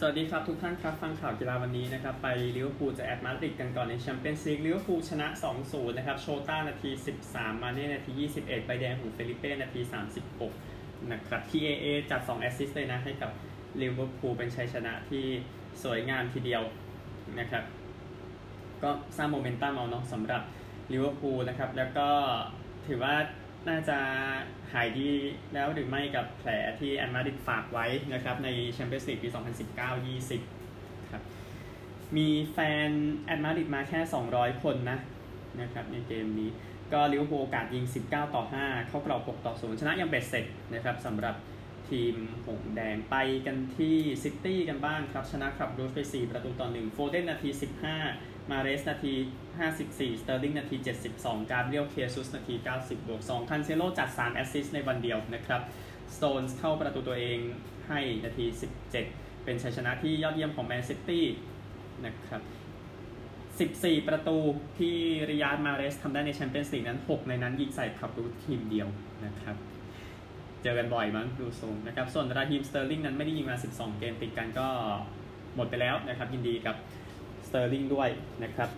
สวัสดีครับ ทุกท่านครับ ฟังข่าวกีฬาวันนี้นะครับ ไปลิเวอร์พูลเจอแอตมาดริดกันก่อนในแชมเปี้ยนส์ลีกลิเวอร์พูลชนะ 2-0 นะครับ โชต้านาที 13 มาเน่นาที 21 ใบแดงของเฟลิเป้นาที 36 นะครับ TAA จัด 2 แอสซิสต์เลยนะ ให้กับลิเวอร์พูลเป็นชัยชนะที่สวยงามทีเดียวนะครับ ก็สร้างโมเมนตัมเอาเนาะสำหรับลิเวอร์พูลนะครับ แล้วก็ถือว่า น่าจะหายดีแล้วหรือไม่กับแผลที่แอตมาดริดฝากไว้นะครับในแชมเปี้ยนส์ลีกปี 2019-20 ครับ มีแฟนแอตมาดริดมาแค่ 200 คนนะนะครับในเกมนี้ก็ลิเวอร์พูลโอกาสยิง 19 ต่อ 5 เข้ากรอบ 6 ต่อ 0 ชนะอย่างเบ็ดเสร็จนะครับสำหรับทีมหงส์แดงไปกันที่ซิตี้กันบ้างครับ ชนะคลับบรูซไป 4 ประตูต่อ 1 โฟเดนนาที 15 มาเรสนาที 54 สเตอร์ลิงนาที 72 กาเบรียลเชซุสนาที 90 บวก 2 คันเซโลจัด 3 แอสซิสต์ในวันเดียวนะครับสโตนส์เข้าประตูตัวเองให้นาที 17 เป็นชัยชนะที่ยอดเยี่ยมของแมนซิตี้นะครับ14 ประตูที่ริยาดมาเรสทำได้ในแชมเปี้ยนส์ลีกนั้น 6 ในนั้นยิงใส่คลับบรูซทีมเดียวนะครับเจอกันบ่อยมั้งดูทรงนะครับ ส่วนราฮีมสเตอร์ลิงนั้นไม่ได้ยิงมา 12 เกมติดกันก็หมดไปแล้วนะครับ ยินดีกับ สเตอร์ลิงด้วยนะครับ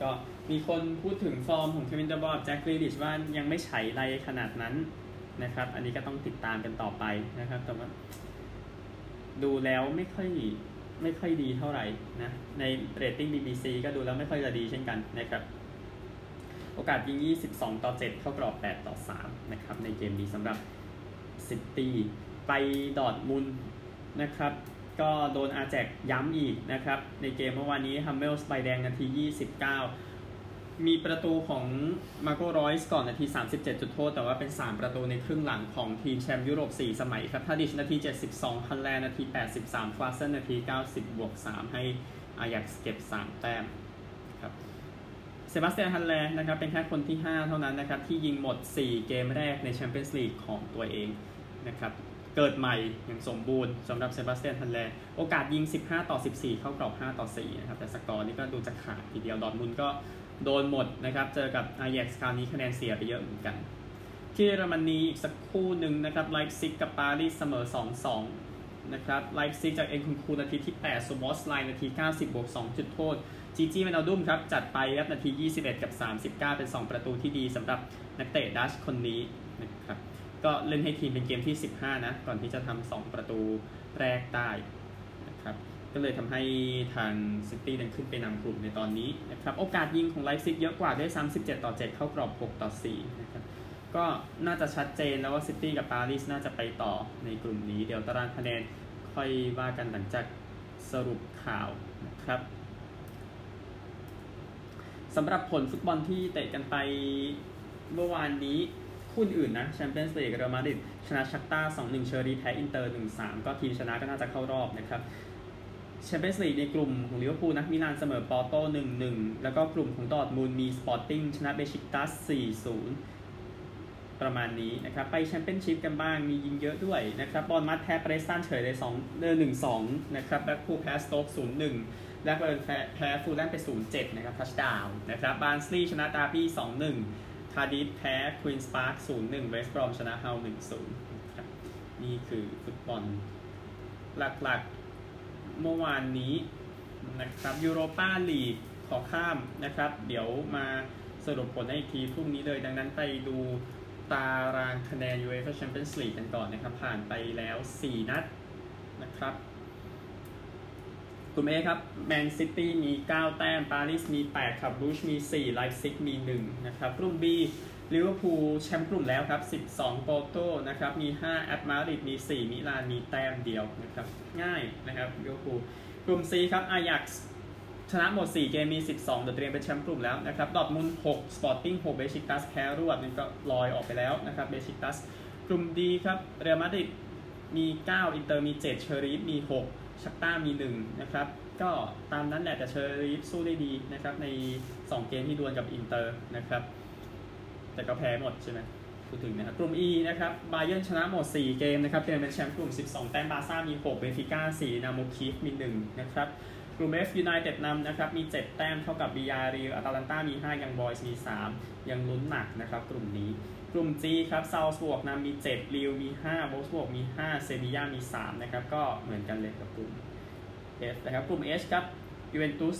ก็มีคนพูดถึงฟอร์มของเควินเดอบรอยน์แจ็คกรีลิชว่ายังไม่ไฉไลขนาดนั้นนะครับ อันนี้ก็ต้องติดตามกันต่อไปนะครับ แต่ว่าดูแล้วไม่ค่อยไม่ค่อยดีเท่าไหร่นะ ในเรตติ้ง BBC ก็ดูแล้วไม่ค่อยจะดีเช่นกันนะครับ โอกาสยิง 22 ต่อ 7 เข้ากรอบ 8 ต่อ 3 นะครับ ในเกมนี้สำหรับซิตี้ไปดอร์ทมุนด์นะครับ ก็โดนอาแจ็กซ์ย้ำอีกนะครับ ในเกมเมื่อวานนี้ฮัมเมลส์ใบแดงนาที 29 มีประตูของมาร์โกรอยส์ก่อนนาที 37 จุดโทษ แต่ว่าเป็น 3 ประตูในครึ่งหลังของทีมแชมป์ยุโรป 4 สมัยครับทาดิชนาที 72 ฮัลแลร์นาที 83คลาสเซนนาที 90 บวก 3 ให้อาแจ็กซ์เก็บ 3 แต้มครับเซบาสเตียนฮัลแลร์นะครับเป็นแค่คนที่ 5 เท่านั้นนะครับที่ยิงหมด 4 เกมแรกในแชมเปี้ยนส์ลีกของตัวเองนะครับ เกิดใหม่อย่างสมบูรณ์สำหรับเซบาสเตียนฮัลแลร์โอกาสยิง 15 ต่อ 14 เข้ากรอบ 5 ต่อ4นะครับแต่สกอร์นี่ก็ดูจะขาดทีเดียวดอร์ทมุนด์ก็โดนหมดนะครับ เจอกับอาแจ็กซ์คราวนี้คะแนนเสียไปเยอะเหมือนกัน ที่เยอรมนีอีกสักคู่หนึ่งนะครับไลป์ซิกกับปารีสเสมอ 2-2 นะครับไลป์ซิกจากเอ็นคุนคูนาทีที่ 8 โซบอสไลนาที 90 บวก 2 จุดโทษจีจีไวนัลดุมครับ จัดไปครับนาที 21 กับ 39 เป็น 2 ประตูที่ดีสำหรับนักเตะดัชคนนี้นะครับ ก็เล่นให้ทีมเป็นเกมที่ 15 นะ ก่อนที่จะทำ2ประตูแรกได้นะครับ ก็เลยทำให้ทางซิตี้นั้นขึ้นไปนำกลุ่มในตอนนี้นะครับ โอกาสยิงของไลป์ซิกเยอะกว่าด้วยซ้ำ17ต่อ 7 เข้ากรอบ 6 ต่อ 4 นะครับ ก็น่าจะชัดเจนแล้วว่าซิตี้กับปารีสน่าจะไปต่อในกลุ่มนี้ เดี๋ยวตารางคะแนนค่อยว่ากันหลังจากสรุปข่าวนะครับสำหรับผลฟุตบอลที่เตะกันไปเมื่อวานนี้ คู่อื่นนะแชมเปี้ยนส์ลีกเรอัลมาดริดชนะชัคตาร์2-1 เชอริฟฟ์แพ้อินเตอร์1-3 ก็ทีมชนะก็น่าจะเข้ารอบนะครับแชมเปี้ยนส์ลีกในกลุ่มของลิเวอร์พูลนะมิลานเสมอปอร์โต้1-1 แล้วก็กลุ่มของดอร์ทมุนด์มีสปอร์ติ้งชนะเบชิกตัส4-0ประมาณนี้นะครับ ไปแชมเปี้ยนชิพกันบ้าง มียิงเยอะด้วยนะครับ บอร์นมัธแพ้เปรสตันเฉยเลย2เดือน1-2นะครับแบล็คพูลแพ้สโต๊ค0-1แบล็คเบิร์นแพ้ฟูแล่มไป0-7นะครับ touchdown นะครับบาร์นสลีย์ชนะดาร์บี้2-1คาดิฟแพ้ควีนส์พาร์ค0-1เวสต์บรอมชนะฮัลล์1-0นะครับนี่คือฟุตบอลหลักๆเมื่อวานนี้นะครับยูโรปาลีกขอข้ามนะครับ เดี๋ยวมาสรุปผลให้อีกทีพรุ่งนี้เลย ดังนั้นไปดูตารางคะแนน UEFA Champions League กันก่อนนะครับ ผ่านไปแล้ว 4 นัดนะครับ กลุ่ม A ครับแมนซิตี้มี 9 แต้มปารีสมี 8 ครับบรูชมี 4 ไลป์ซิกมี 1 นะครับกลุ่ม B ลิเวอร์พูลแชมป์กลุ่มแล้วครับ 12 ปอร์โต้นะครับ มี 5 แอตมาดริดมี 4 มิลาน มีแต้มเดียวนะครับ ง่ายนะครับลิเวอร์พูลกลุ่ม C ครับอาแจ็กซ์ชนะหมด 4 เกมมี 12เดี๋ยวเตรียมเป็นแชมป์กลุ่มแล้วนะครับดอร์ทมุนด์6สปอร์ติ้ง6เบชิกตัสแพ้รวดมันก็ลอยออกไปแล้วนะครับเบชิกตัสกลุ่ม D ครับเรอัลมาดริดมี 9 อินเตอร์มี 7 เชอริฟฟ์มี 6 ชัคตาร์มี1นะครับ ก็ตามนั้นแหละแต่เชอริฟฟ์สู้ได้ดีนะครับ ใน 2 เกมที่ดวลกับอินเตอร์นะครับ แต่ก็แพ้หมดใช่ไหมพูดถึงนะครับกลุ่ม E นะครับบาเยิร์นชนะหมด 4 เกมนะครับเตรียมเป็นแชมป์กลุ่ม 12 แต้มบาซ่ามี 6 เบนฟิก้า 4 ดินาโมเคียฟมี 1 นะครับกลุ่ม F United นำนะครับมี 7 แต้มเท่ากับ b ารีอัตแลนตามี 5 ยังบอยส์มี 3 ยังลุ้นหนักนะครับกลุ่มนี้ กลุ่ม G ครับซัลซ์บวร์กนำมี 7 ลีลล์มี5โวล์ฟสบวร์กมี 5 เซบียามี 3 นะครับ ก็เหมือนกันเลยกับกลุ่ม F นะครับ กลุ่ม H ครับยูเวนตุส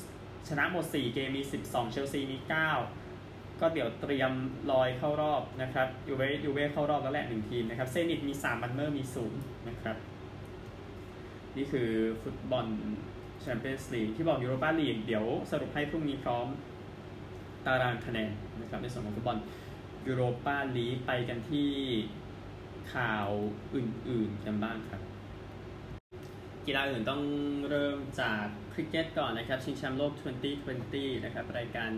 ชนะหมด 4 เกมมี 12 เชลซีมี 9 ก็เดี๋ยวเตรียมลอยเข้ารอบนะครับยูเวยูเวเข้ารอบแล้วแหละหนึ่งทีมนะครับ เซนิตมี 3 บันเมอร์มี 0 นะครับ นี่คือฟุตบอลแชมเปี้ยนส์ลีกที่บอกยูโรปาลีกเดี๋ยวสรุปให้พรุ่งนี้พร้อมตารางคะแนนนะครับในส่วนของฟุตบอล ยูโรปาลีไปกันที่ข่าวอื่นๆกันบ้างครับ กีฬาอื่นต้องเริ่มจากคริกเก็ตก่อนนะครับ ชิงแชมป์โลก 2020 นะครับ รายการ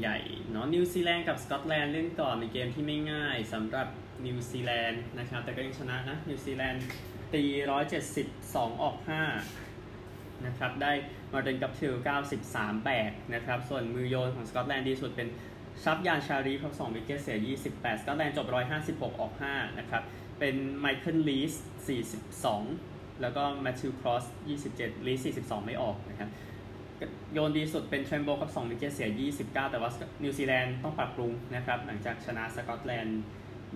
ใหญ่เนาะนิวซีแลนด์กับสกอตแลนด์เล่นก่อนในเกมที่ไม่ง่ายสำหรับนิวซีแลนด์นะครับ แต่ก็ยังชนะนะ นิวซีแลนด์ตี 172 ออก 5 นะครับ ได้มาร์ตินกัปทิล93 แบกนะครับ ส่วนมือโยนของสกอตแลนด์ดีสุดเป็น ซาฟยานชารีฟครับ2 wicket เสีย 28สกอตแลนด์จบ 156 ออก 5 นะครับ เป็นไมเคิลลีสก์42 แล้วก็แมทธิวครอส 27 ลีสก์42 ไม่ออกนะครับ โยนดีสุดเป็นเทรนต์โบลต์ครับ2 wicket เสีย 29 แต่ว่านิวซีแลนด์ต้องปรับปรุงนะครับ หลังจากชนะสกอตแลนด์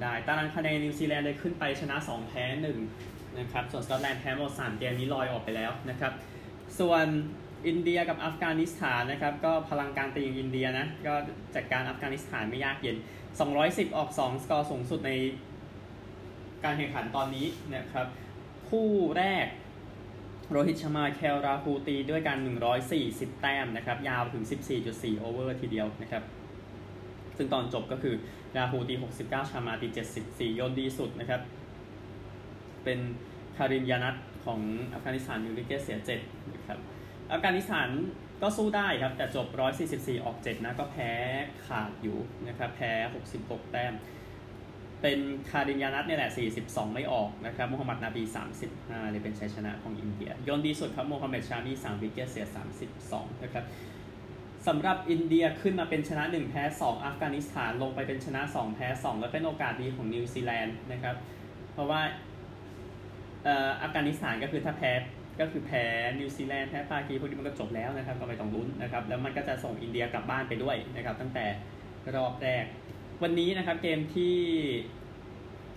ได้ ตารางคะแนนนิวซีแลนด์เลยขึ้นไปชนะ 2 แพ้ 1 นะครับ ส่วนสกอตแลนด์แพ้หมด3เกมนี้ลอยออกไปแล้วนะครับ ส่วน อินเดียกับอัฟกานิสถานนะครับ ก็พลังการตีของอินเดียนะ ก็จัดการอัฟกานิสถานไม่ยากเย็น 210 ออก 2 สกอร์สูงสุดในการแข่งขันตอนนี้นะครับ คู่แรกโรฮิตชาร์มาเคแอลราหุลตีด้วยกัน 140 แต้มนะครับ ยาวถึง 14.4 over ทีเดียวนะครับ ซึ่งตอนจบก็คือราหุลตี 69 ชาร์มาตี 74 โยนดีสุดนะครับ เป็นคาริมจานัตของอัฟกานิสถาน 1 wicket เสีย 7 นะครับ อัฟกานิสถานก็สู้ได้ครับ แต่จบ 144 ออก 7 นะ ก็แพ้ขาดอยู่นะครับ แพ้ 66 แต้ม เป็นคาริมจานัตเนี่ยแหละ 42 ไม่ออกนะครับมูฮัมหมัดนาบี 35 เลยเป็นชัยชนะของอินเดีย โยนดีสุดครับโมฮัมหม็ดชามี 3 wicket เสีย 32 นะครับสำหรับอินเดียขึ้นมาเป็นชนะ 1 แพ้ 2 อัฟกานิสถานลงไปเป็นชนะ 2 แพ้ 2 และเป็นโอกาสดีของนิวซีแลนด์นะครับ เพราะว่าอัฟกานิสถานก็คือถ้าแพ้ ก็คือแพ้นิวซีแลนด์แพ้ปากีพวกนี้มันก็จบแล้วนะครับก็ไม่ต้องลุ้นนะครับแล้วมันก็จะส่งอินเดียกลับบ้านไปด้วยนะครับตั้งแต่รอบแรก วันนี้นะครับเกมที่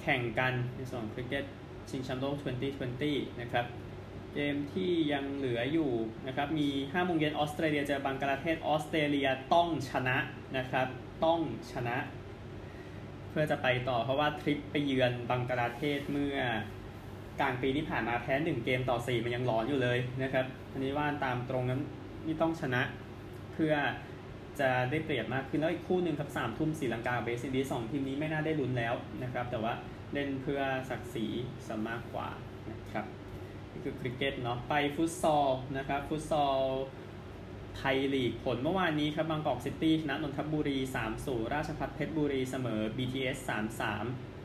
แข่งกันในส่วนคริกเก็ตชิงแชมป์โลก 2020 นะครับเกมที่ยังเหลืออยู่นะครับมี5โมงเย็นออสเตรเลียเจอบังกลาเทศออสเตรเลียต้องชนะนะครับต้องชนะ เพื่อจะไปต่อเพราะว่าทริปไปเยือนบังกลาเทศเมื่อ กลางปีที่ผ่านมาแพ้หนึ่งเกมต่อสี่มันยังหลอนอยู่เลยนะครับอันนี้ว่าตามตรงนั้นนี่ต้องชนะเพื่อจะได้เปรียบมากขึ้นแล้วอีกคู่หนึ่งครับสามทุ่มสีลังกาเบสินดีสองทีมนี้ไม่น่าได้ลุ้นแล้วนะครับ แต่ว่าเล่นเพื่อศักดิ์ศรีสมากกว่านะครับนี่คือคริกเก็ตเนาะไปฟุตซอลนะครับฟุตซอลไทยลีกผลเมื่อวานนี้ครับบางกอกซิตี้ชนะนนทบุรี3 0ราชพัฒเพชรบุรีเสมอ BTS 3 3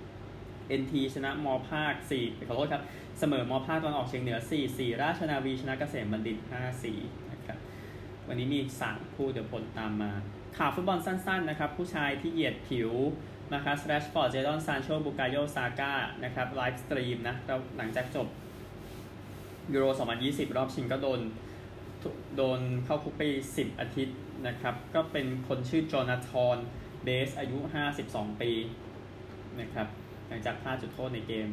NT ชนะม.ภาค4ขอโทษครับ เสมอม.ภาคตะวันออกเฉียงเหนือ 4 4 ราชนาวีชนะเกษมบัณฑิต 5 4 นะครับ วันนี้มี3คู่เดี๋ยวผลตามมา ข่าวฟุตบอลสั้นๆนะครับ ผู้ชายที่เหยียดผิวนะครับแรชฟอร์ด เจดอน ซานโช บุกาโย ซาก้า นะครับ live stream นะหลังจากจบยูโร 2020 รอบชิงก็โดน โดนเข้าคุกไป 10 อาทิตย์นะครับ ก็เป็นคนชื่อโจนาธอน เบส อายุ 52 ปี นะครับ หลังจากพลาดจุดโทษในเกม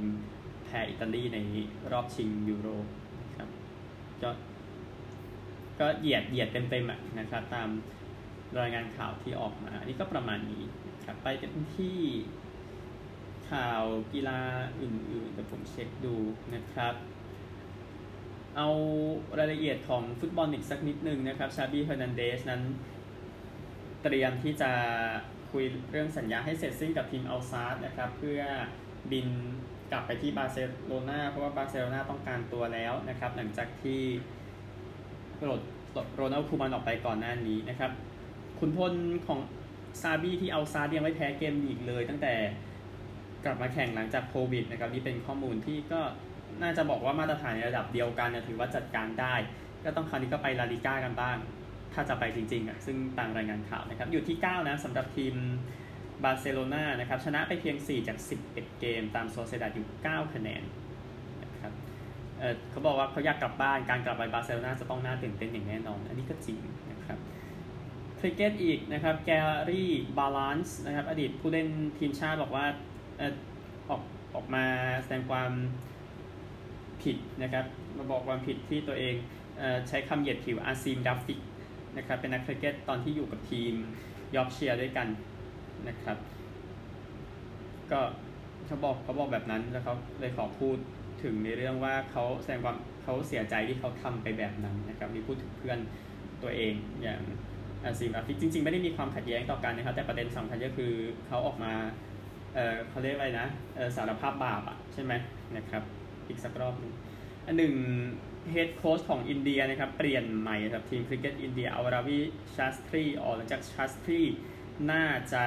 แพ้อิตาลีในรอบชิงยูโรครับก็ก็เหยียดเหยียดเต็มๆอะนะครับตามรายงานข่าวที่ออกมาอันนี้ก็ประมาณนี้ครับไปกันที่ข่าวกีฬาอื่นๆแต่ผมเช็คดูนะครับ เอารายละเอียดของฟุตบอลอีกสักนิดนึงนะครับชาบีเฮอร์นันเดสนั้น เตรียมที่จะ คุยเรื่องสัญญาให้เสร็จสิ้นกับทีมอัลซาดด์นะครับ เพื่อบินกลับไปที่บาร์เซโลนาเพราะว่าบาร์เซโลนาต้องการตัวแล้วนะครับ หลังจากที่โรนัลด์คูมันออกไปก่อนหน้านี้นะครับ ขุนพลของชาบี้ที่อัลซาดด์ยังไม่แพ้เกมอีกเลย ตั้งแต่กลับมาแข่งหลังจากโควิดนะครับนี่เป็นข้อมูลที่ก็น่าจะบอกว่ามาตรฐานในระดับเดียวกันถือว่าจัดการได้ ก็ต้องคราวนี้ก็ไปลาลิก้ากันบ้าง ถ้าจะไปจริงๆอะซึ่งตามรายงานข่าวนะครับ อยู่ที่ 9 นะสำหรับทีมบาร์เซโลนานะครับ ชนะไปเพียง 4 จาก 11 เกม ตามโซเซดาอยู่ 9 คะแนนนะครับเขาบอกว่าเขาอยากกลับบ้านการกลับไปบาร์เซโลนาจะต้องน่าตื่นเต้นอย่างแน่นอน อันนี้ก็จริงนะครับคริกเก็ตอีกนะครับแกรี่บาลานซ์นะครับ อดีตผู้เล่นทีมชาติบอกว่าออกออกมาแสดงความผิดนะครับ มาบอกความผิดที่ตัวเองใช้คำเหยียดผิวอาซีมราฟิก นะครับเป็นนักคริกเก็ตตอนที่อยู่กับทีมยอร์กเชียร์ด้วยกันนะครับ ก็เขาบอกเขาบอกแบบนั้นแล้วเขาเลยขอพูดถึงในเรื่องว่าเขาแสดงความเขาเสียใจที่เขาทำไปแบบนั้นนะครับมีพูดถึงเพื่อนตัวเองอย่างอาซีมราฟิกจริง ๆ ไม่ได้มีความขัดแย้งต่อกันนะครับ แต่ประเด็นสำคัญก็คือเขาออกมาเออเขาเรียกอะไรนะสารภาพบาปอะใช่ไหมนะครับ อีกสักรอบนึงอันหนึ่ง head coach ของอินเดียนะครับเปลี่ยนใหม่ครับทีมคริกเก็ตอินเดียอาราวิชัสทรีออกหลังจากชัสทรีน่าจะ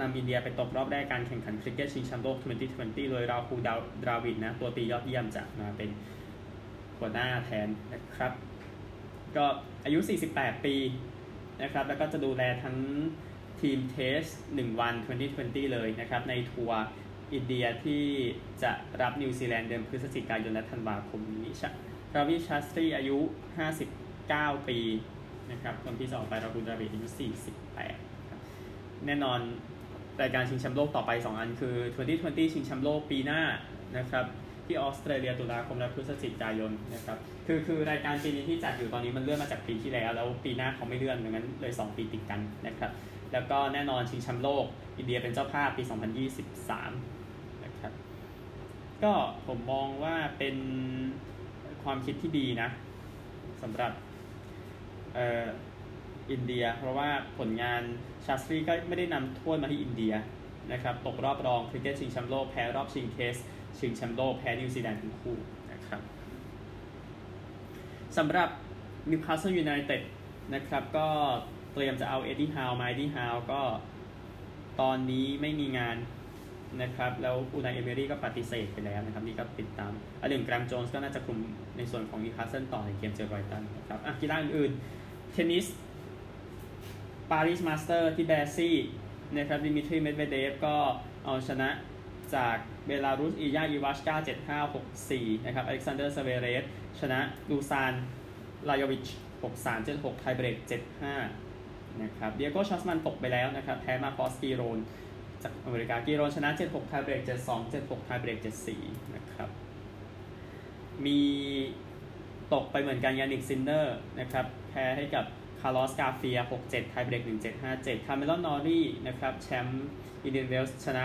นำอินเดียไปตกรอบแรกการแข่งขันคริกเก็ตชิงแชมป์โลก 2020 โดยราคูดาวดราวิดนะตัวตียอดเยี่ยมจะมาเป็นหัวหน้าแทนนะครับ ก็อายุ 48 ปีนะครับ แล้วก็จะดูแลทั้งทีม Test 1 วัน 2020 เลยนะครับ ในทัวร์อินเดียที่จะรับนิวซีแลนด์เดือนพฤศจิกายนและธันวาคมนี้ ราวีชาสตรีอายุ 59 ปีนะครับคนที่สองไปราหุลดราวิดอายุ 48แน่นอนรายการชิงแชมป์โลกต่อไป 2 อันคือ 2020 ชิงแชมป์โลกปีหน้านะครับที่ออสเตรเลียตุลาคมและพฤศจิกายนนะครับคือคือรายการปีนี้ที่จัดอยู่ตอนนี้มันเลื่อนมาจากปีที่แล้ว แล้วปีหน้าเขาไม่เลื่อนดังนั้นเลย 2 ปีติดกันนะครับแล้วก็แน่นอนชิงแชมป์โลก อินเดียเป็นเจ้าภาพปี 2023นะครับก็ผมมองว่าเป็น ความคิดที่ดีนะสำหรับอินเดีย เพราะว่าผลงานชาสตรีก็ไม่ได้นำถ้วยมาที่อินเดียนะครับตกรอบรองคริกเก็ตชิงแชมป์โลกแพ้รอบชิง Test ชิงแชมป์โลกแพ้นิวซีแลนด์ทั้งคู่นะครับสำหรับนิวคาสเซิลยูไนเต็ดนะครับก็เตรียมจะเอาเอ็ดดี้ฮาวมาเอ็ดดี้ฮาวก็ตอนนี้ไม่มีงาน นะครับแล้วอูนายเอเมรี่ก็ปฏิเสธไปแล้วนะครับนี่ก็ติดตามอันหนึ่งแกรมโจนส์ก็น่าจะคุมในส่วนของนิวคาสเซิลต่อในเกมเจอไบรตันนะครับอะกีฬาอื่นๆเทนนิสปารีสมาสเตอร์ที่แบซี่นะครับดิมิทรีเมดเวเดฟก็เอาชนะจากเบลารุสอิลยาอิวาชกา7564นะครับอเล็กซานเดอร์ซเวเรฟชนะดูซานลาโยวิช6376ไทเบรก75นะครับดิเอโกชวาร์ตซ์มันตกไปแล้วนะครับแพ้มาคอสกีโรน จากอเมริกากีโรนชนะ 76ไทเบรก72 76ไทเบรก74 นะครับ มีตกไปเหมือนกันยานิกซินเนอร์นะครับ แพ้ให้กับคาร์ลอสการ์เฟีย 67 ไทเบรก 1757 คาเมรอนนอร์รี่นะครับ แชมป์อินเดียนเวลส์ชนะ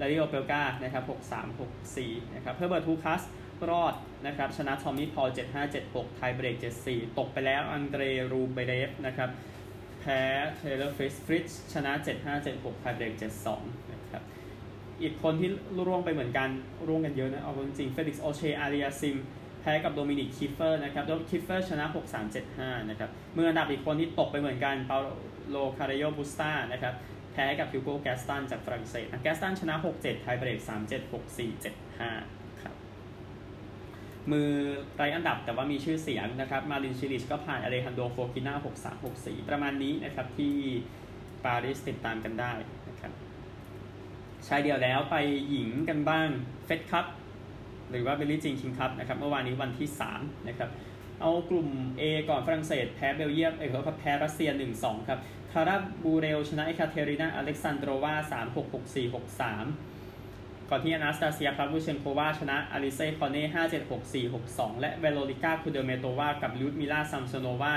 ลาริโอเปลกานะครับ 6364 นะครับ เพื่อเบิร์ตทูคัสรอดนะครับ ชนะทอมมี่พอล 7576 ไทเบรก 74 ตกไปแล้วอังเดรรูเบเรฟนะครับ แพ้เทเลอร์ฟิสฟริชชนะ 7576ไทเบรก72 นะครับ อีกคนที่ร่วงไปเหมือนกัน ร่วงกันเยอะนะ เอาจริงเฟลิกซ์โอเชอาริอาซิม แพ้กับโดมินิกคิฟเฟอร์นะครับโดมินิกคิฟเฟอร์ชนะ 6375 นะครับ มืออันดับอีกคนที่ตกไปเหมือนกัน เปาโลคาร์เรโนบุสตานะครับ แพ้กับฮิวโกแกสตันจากฝรั่งเศสแกสตันชนะ 6-7ไทเบรก3-7 6-4 7-5 มือไร้อันดับแต่ว่ามีชื่อเสียงนะครับ มารินชิลิชก็ผ่านอเลฮันโดโฟกิน่า6-3 6-4 ประมาณนี้นะครับที่ปารีสติดตามกันได้นะครับชายเดียวแล้วไปหญิงกันบ้างเฟดคัพหรือว่าบิลลี่จีนคิงคัพนะครับเมื่อวานนี้วันที่ 3 นะครับ เอากลุ่ม A ก่อนฝรั่งเศสแพ้เบลเยียมเออเขาแพ้รัสเซีย 1-2 ครับคลาร่าบูเรลชนะเอคาเทรินาอเล็กซานโดรวา3-6-6-4-6-3 ก่อนที่อนาสตาเซียพาฟลิวเชนโควาชนะอลิเซ่กอร์เนต์5-7-6-4-6-2และเวโรนิก้าคูเดอร์เมโตวากับลูดมิล่าซัมโซโนวา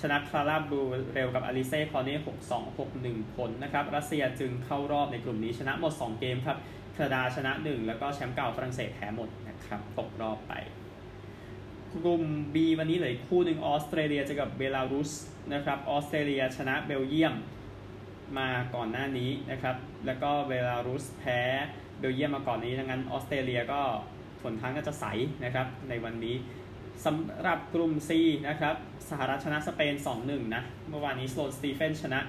ชนะคลาร่าบูเรลกับอลิเซ่กอร์เนต์6-2 6-1ผลนะครับรัสเซียจึงเข้ารอบในกลุ่มนี้ชนะหมด2เกมครับแคนาดาชนะ1แล้วก็แชมป์เก่าฝรั่งเศสแพ้หมดนะครับตกรอบไปกลุ่ม B วันนี้เลยคู่หนึ่งออสเตรเลียจะกับเบลารุสนะครับออสเตรเลียชนะเบลเยียม มาก่อนหน้านี้นะครับ แล้วก็เบลารุสแพ้เบลเยียมมาก่อนนี้ดังนั้นออสเตรเลียก็ผลทั้งก็จะใสนะครับในวันนี้สำหรับกลุ่ม C นะครับ สหรัฐชนะสเปน 2-1 นะ เมื่อวานนี้ สโลนสตีเฟนชนะ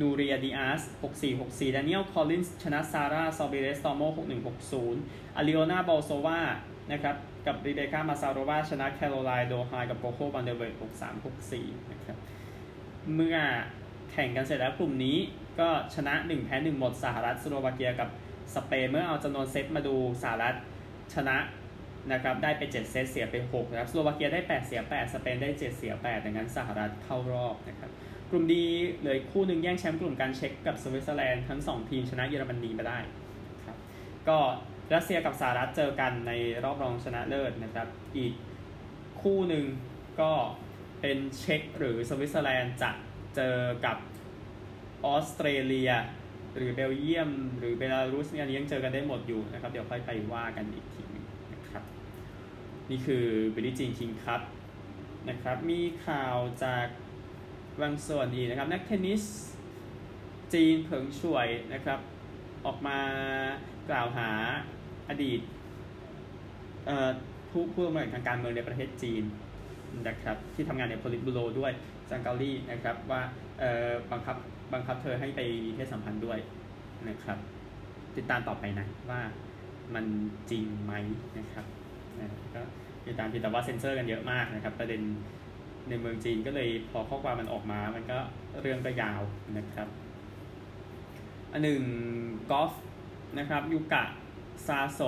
นูเรียดีอาร์ส6-4 6-4 ดานิเอล คอลลินส์ ชนะซาร่า ซอร์ริเบสตอร์โม 6-1 6-0 อาลิโอนาบอลโซวา นะครับ กับรีเบคกามาซาโรวา ชนะแคโรไลน์ โดไลไฮด์กับโคโค่แวนเดเวห์6 3 6 4 นะครับ เมื่อแข่งกันเสร็จแล้วกลุ่มนี้ก็ชนะ 1 แพ้ 1 หมดสหรัฐสโลวาเกียกับสเปนเมื่อเอาจำนวนเซตมาดูสหรัฐชนะนะครับได้ไป 7 เซตเสียไป6นะครับสโลวาเกียได้ 8 เสีย 8 สเปนได้ 7 เสีย8ดังนั้นสหรัฐเข้ารอบนะครับกลุ่มดีเลยคู่หนึ่งแย่งแชมป์กลุ่มการเช็คกับสวิตเซอร์แลนด์ทั้ง 2 ทีมชนะเยอรมนีมาได้ครับก็รัสเซียกับสหรัฐเจอกันในรอบรองชนะเลิศนะครับอีกคู่หนึ่งก็เป็นเช็กหรือสวิตเซอร์แลนด์จะเจอกับ ออสเตรเลีย หรือเบลเยียม หรือเบลารุสเนี่ยยังเจอกันได้หมดอยู่นะครับ เดี๋ยวค่อยไปว่ากันอีกทีนึงนะครับ นี่คือบิจีนคิงครับนะครับ มีข่าวจากบางส่วนอีกนะครับ นักเทนนิสจีนเผิงช่วยนะครับ ออกมากล่าวหาอดีตผู้ผู้ดำเนินทางการเมืองในประเทศจีนนะครับที่ทำงานในโพลิตบูโรด้วยจังเกาลี่นะครับว่าบังคับ บังคับเธอให้ไปมีเพศสัมพันธ์ด้วยนะครับ ติดตามต่อไปนะว่ามันจริงไหมนะครับก็ติดตามแต่ว่าเซ็นเซอร์กันเยอะมากนะครับ ประเด็นในเมืองจีนก็เลยพอข้อความมันออกมา มันก็เรื่องก็ยาวนะครับ อันหนึ่งกอล์ฟนะครับยูกะซาโซ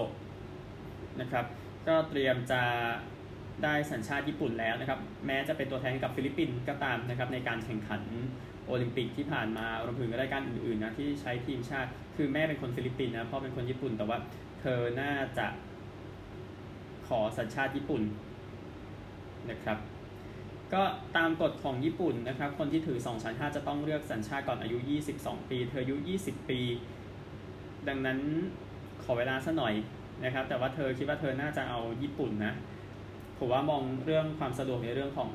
นะครับก็เตรียมจะได้สัญชาติญี่ปุ่นแล้วนะครับ แม้จะเป็นตัวแทนกับฟิลิปปินส์ก็ตามนะครับในการแข่งขัน โอลิมปิกที่ผ่านมารวมถึงรายการอื่นๆนะที่ใช้ทีมชาติ คือแม่เป็นคนฟิลิปปินส์นะพ่อเป็นคนญี่ปุ่นแต่ว่าเธอน่าจะขอสัญชาติญี่ปุ่นนะครับ ก็ตามกฎของญี่ปุ่นนะครับ คนที่ถือ2สัญชาติจะต้องเลือกสัญชาติก่อนอายุ 22 ปี เธออายุ 20 ปี ดังนั้นขอเวลาสักหน่อยนะครับ แต่ว่าเธอคิดว่าเธอน่าจะเอาญี่ปุ่นนะผมว่ามองเรื่องความสะดวกในเรื่องของ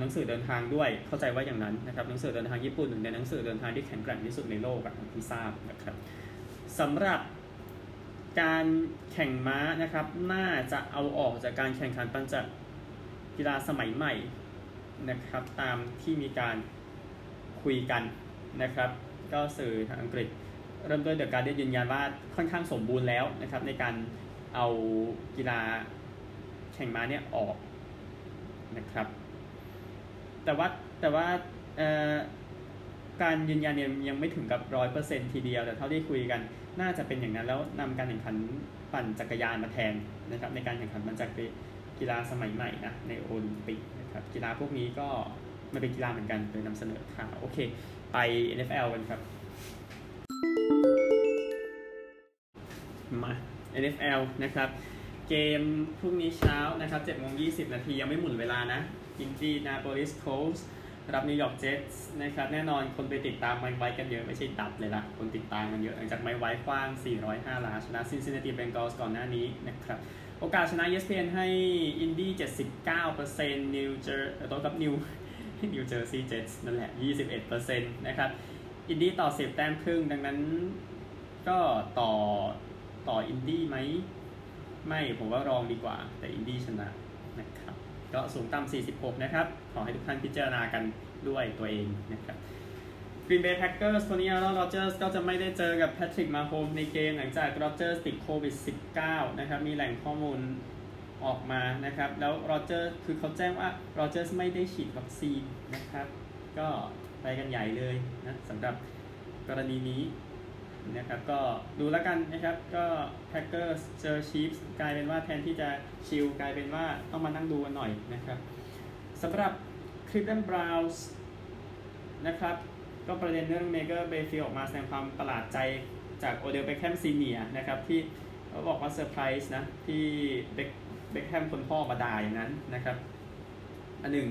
หนังสือเดินทางด้วยเข้าใจว่าอย่างนั้นนะครับหนังสือเดินทางญี่ปุ่นหนึ่งในหนังสือเดินทางที่แข็งแกร่งที่สุดในโลกแบบที่ทราบนะครับสำหรับการแข่งม้านะครับน่าจะเอาออกจากการแข่งขันปัญจกีฬาสมัยใหม่นะครับตามที่มีการคุยกันนะครับ ก็สื่อทางอังกฤษ เริ่มด้วยเดอะการ์เดียยืนยันว่าค่อนข้างสมบูรณ์แล้วนะครับในการเอากีฬาแข่งม้าเนี่ยออกนะครับ แต่ว่าแต่ว่าการยืนยันเนี่ยยังไม่ถึงกับร้อยเปอร์เซ็นทีเดียว แต่เท่าที่คุยกันน่าจะเป็นอย่างนั้น แล้วนำการแข่งขันปั่นจักรยานมาแทนนะครับในการแข่งขันปั่นจักรกีฬาสมัยใหม่นะในโอลิมปิกนะครับกีฬาพวกนี้ก็มันเป็นกีฬาเหมือนกันโดยนำเสนอข่าวโอเค ไป NFL กันครับมา NFL นะครับ เกมพรุ่งนี้เช้านะครับ7โมง20 นาทียังไม่หมุนเวลานะ อินดีนาโปลิสโคสรับนิวยอร์กเจ็ตส์นะครับแน่นอนคนไปติดตามไมค์ไว้กันเยอะ ไม่ใช่ตับเลยละคนติดตามกันเยอะหลังจากไมค์ไว้กว้าง 405 ล้านชนะซินซินนาติเบงกอลส์ก่อนหน้านี้นะครับโอกาสชนะ ESPN ให้อินดี้79%นิวเจอร์ตัวกับนิวนิวเจอร์ซีย์เจ็ตส์นั่นแหละ 21%นะครับอินดี้ต่อ 10 แต้มครึ่ง ดังนั้นก็ต่อต่ออินดี้ไหม ไม่ผมว่ารองดีกว่า แต่อินดี้ชนะนะครับ ก็สูงต่ำ46 นะครับ ขอให้ทุกท่านพิจารณากันด้วยตัวเองนะครับ Green Bay Packers ตัวนี้แอรอนโรเจอร์สก็จะไม่ได้เจอกับแพทริกมาโฮมในเกมหลังจากโรเจอร์ติดโควิด 19 นะครับ มีแหล่งข้อมูลออกมานะครับ แอรอนโรเจอร์คือเขาแจ้งว่าโรเจอร์ไม่ได้ฉีดวัคซีนนะครับ ก็ไปกันใหญ่เลยนะสำหรับกรณีนี้ นะครับก็ดูแล้วกันนะครับก็แพ็กเกอร์เจอชีฟส์กลายเป็นว่าแทนที่จะชิลกลายเป็นว่าต้องมานั่งดูกันหน่อยนะครับสำหรับคลีฟแลนด์บราวน์สนะครับก็ประเด็นเรื่องเบเกอร์เมย์ฟิลด์ออกมาแสดงความประหลาดใจจากโอเดลเบคแฮมซีเนียนะครับที่เขาบอกว่าเซอร์ไพรส์นะที่เบคเบคแฮมคนพ่อมาด่าอย่างนั้นนะครับอันหนึ่ง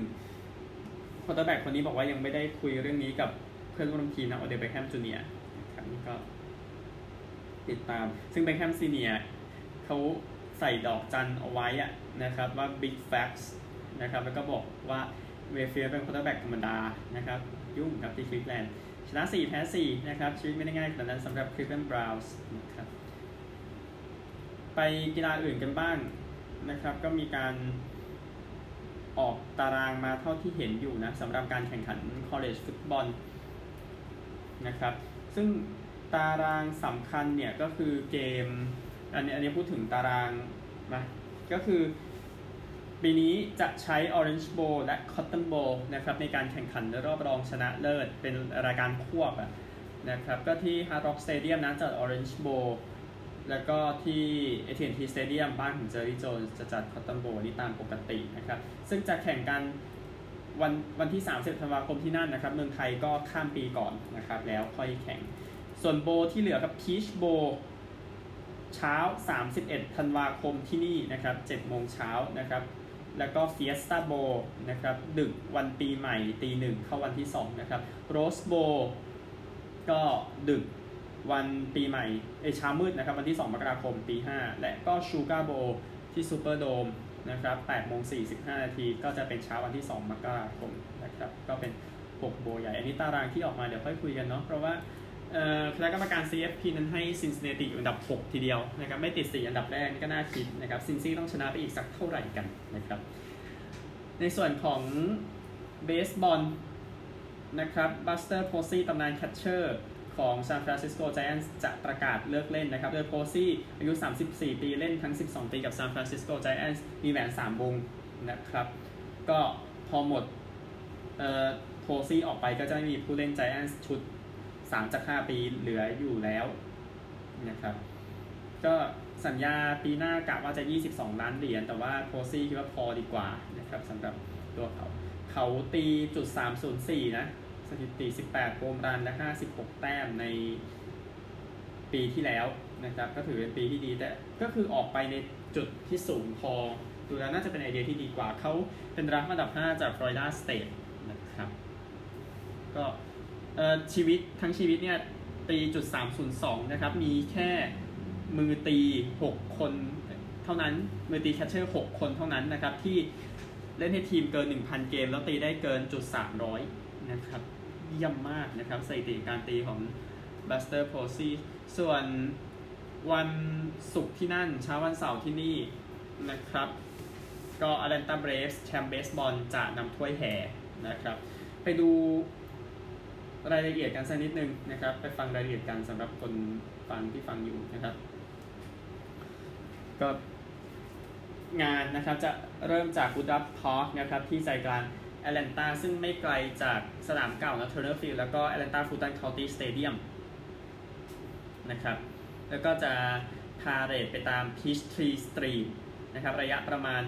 คอร์เตอร์แบ็กคนนี้บอกว่ายังไม่ได้คุยเรื่องนี้กับเพื่อนร่วมทีมนะโอเดลเบคแฮมจูเนียนะครับนี่ก็ ติดตาม ซึ่งเบคแฮมซีเนียเขาใส่ดอกจันเอาไว้อะนะครับว่า big facts นะครับแล้วก็บอกว่าเมย์ฟิลด์เป็นคอร์เตอร์แบ็กธรรมดานะครับยุ่งกับที่คลิฟแลนด์ชนะ 4 แพ้ 4 นะครับ ชีวิตไม่ได้ง่ายขนาดนั้นสำหรับคลิฟแลนด์บราวน์สนะครับไปกีฬาอื่นกันบ้างนะครับ ก็มีการออกตารางมาเท่าที่เห็นอยู่นะสำหรับการแข่งขัน college ฟุตบอลนะครับซึ่ง ตารางสำคัญเนี่ยก็คือเกม อันนี้อันนี้พูดถึงตารางนะก็คือปีนี้จะใช้ Orange Bowl และ Cotton Bowl นะครับในการแข่งขันรอบรองชนะเลิศเป็นรายการควบนะครับก็ที่ Hard Rock Stadium นะจัด Orange Bowl แล้วก็ที่ AT&T Stadium บ้านของเจอร์รี่โจนส์จะจัดคอตตันโบว์ลนี่ตามปกตินะครับซึ่งจะแข่งกันวันวันที่ 30 ธันวาคมที่นั่นนะครับ เมืองไทยก็ข้ามปีก่อนนะครับ แล้วค่อยแข่ง ส่วนโบว์ลที่เหลือครับพีชโบว์ลเช้า 31 ธันวาคมที่นี่นะครับ7โมงเช้านะครับ แล้วก็เฟียสตาโบว์ลนะครับ ดึกวันปีใหม่ตีหนึ่งเข้าวันที่ 2 นะครับโรสโบว์ลก็ดึกวันปีใหม่เอ่อเช้ามืดนะครับ วันที่ 2 มกราคมปี 5 และก็ชูการ์โบว์ลที่ซูเปอร์โดมนะครับ8โมง45 นาที ก็จะเป็นเช้าวันที่ 2 มกราคมนะครับ ก็เป็น 6 โบว์ลใหญ่ อันนี้ตารางที่ออกมาเดี๋ยวค่อยคุยกันเนาะ เพราะว่า คณะกรรมการ CFP นั้นให้ซินซินเนติอยู่อันดับ 6 ทีเดียวนะครับไม่ติด 4 อันดับแรกนี่ก็น่าคิดนะครับซินซี่ต้องชนะไปอีกสักเท่าไหร่กันนะครับ ในส่วนของเบสบอลนะครับบัสเตอร์โพซี่ตำนาน catcher ของซานฟรานซิสโกไจแอนท์จะประกาศเลิกเล่นนะครับ โดยโพซี่อายุ 34 ปีเล่นทั้ง 12 ปีกับซานฟรานซิสโกไจแอนท์มีแหวน 3 วงนะครับ ก็พอหมดเอ่อโพซี่ออกไปก็จะไม่มีผู้เล่นไจแอนท์ชุด 3จาก5ปีเหลืออยู่แล้วนะครับก็สัญญาปีหน้ากะว่าจะ 22 ล้านเหรียญแต่ว่าโพซี่คิดว่าพอดีกว่านะครับสำหรับตัวเขา เขาตีจุด 304 นะ สถิติ 18โฮมรันและ 56 แต้มในปีที่แล้วนะครับก็ถือเป็นปีที่ดีแต่ก็คือออกไปในจุดที่สูงพอดูแล้วน่าจะเป็นไอเดียที่ดีกว่าเขาเป็นรับอันดับ 5 จากฟลอริดาสเตทนะครับก็ ชีวิตทั้งชีวิตเนี่ยตีจุด302นย์สองนะครับ มีแค่มือตี6คนเท่านั้น มือตี catcher 6คนเท่านั้นนะครับ ที่เล่นให้ทีมเกิน1,000เกม แล้วตีได้เกินจุด300นะครับเยี่ยมมากนะครับสถิติการตีของบัสเตอร์โพซีส่วนวันศุกร์ที่นั่นเช้าวันเสาร์ที่นี่นะครับ ก็อ t แลนตาเบรฟแชมป์เบสบอลจะนำถ้วยแห่นะครับ ไปดู รายละเอียดกันสักนิดนึงนะครับ ไปฟังรายละเอียดกันสำหรับคนฟังที่ฟังอยู่นะครับ ก็งานนะครับจะเริ่มจาก Good Up Park นะครับที่ใจกลางแอตแลนตาซึ่งไม่ไกลจากสนามเก่านะ Turner Field แล้วก็ Atlanta Fulton County Stadium นะครับแล้วก็จะพาเรดไปตาม Peachtree Street นะครับระยะประมาณ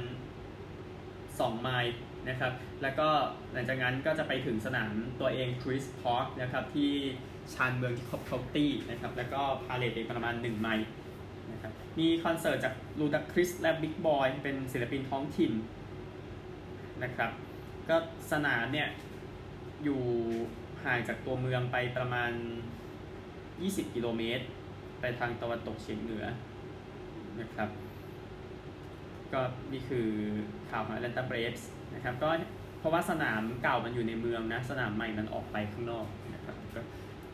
2 ไมล์ นะครับ แล้วก็หลังจากนั้นก็จะไปถึงสนามตัวเอง Truist Park นะครับที่ชานเมืองที่ Cobb County นะครับ แล้วก็ parade ไปประมาณ 1 ไมล์นะครับ มีคอนเสิร์ตจาก Ludacris และ Big Boi เป็นศิลปินท้องถิ่นนะครับ ก็สนามเนี่ยอยู่ห่างจากตัวเมืองไปประมาณ 20 กิโลเมตร ไปทางตะวันตกเฉียงเหนือนะครับ ก็นี่คือข่าวของ Atlanta Braves นะครับก็เพราะว่าสนามเก่ามันอยู่ในเมืองนะสนามใหม่มันออกไปข้างนอกนะครับก็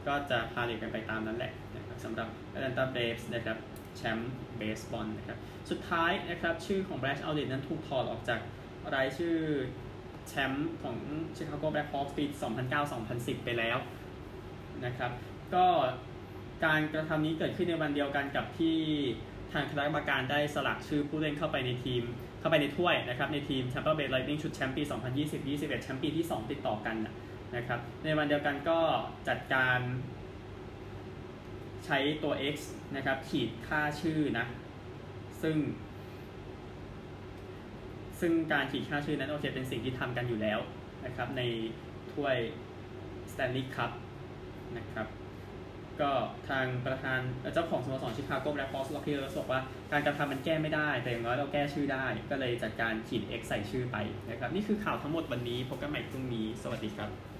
ก็จะพาเด็กกันไปตามนั้นแหละนะครับสำหรับ Atlanta Braves นะครับแชมป์เบสบอลนะครับสุดท้ายนะครับชื่อของ Brash Outlet นั้นถูกถอดออกจากรายชื่อแชมป์ของ Chicago Blackhawks ปี 2009-2010 ไปแล้วนะครับก็การกระทำนี้เกิดขึ้นในวันเดียวกันกับที่ ทางคณะกรรมการได้สลักชื่อผู้เล่นเข้าไปในทีม เข้าไปในถ้วยนะครับในทีม Tampa Bay Lightning ชุดแชมป์ปี 2020-21 แชมป์ปีที่ 2 ติดต่อกันนะครับในวันเดียวกันก็จัดการใช้ตัว X นะครับขีดค่าชื่อนะซึ่ง ซึ่งการขีดค่าชื่อนั้นโอเคเป็นสิ่งที่ทำกันอยู่แล้วนะครับในถ้วย Stanley Cup นะครับ ก็ทางประธานเจ้าของสโมสรชิคาโกแบล็คฮอสล็อกเกอร์บอกว่าการกระทำมันแก้ไม่ได้ แต่อย่างน้อยเราแก้ชื่อได้ ก็เลยจัดการขีด X ใส่ชื่อไปนะครับ นี่คือข่าวทั้งหมดวันนี้พบกันใหม่พรุ่งนี้ สวัสดีครับ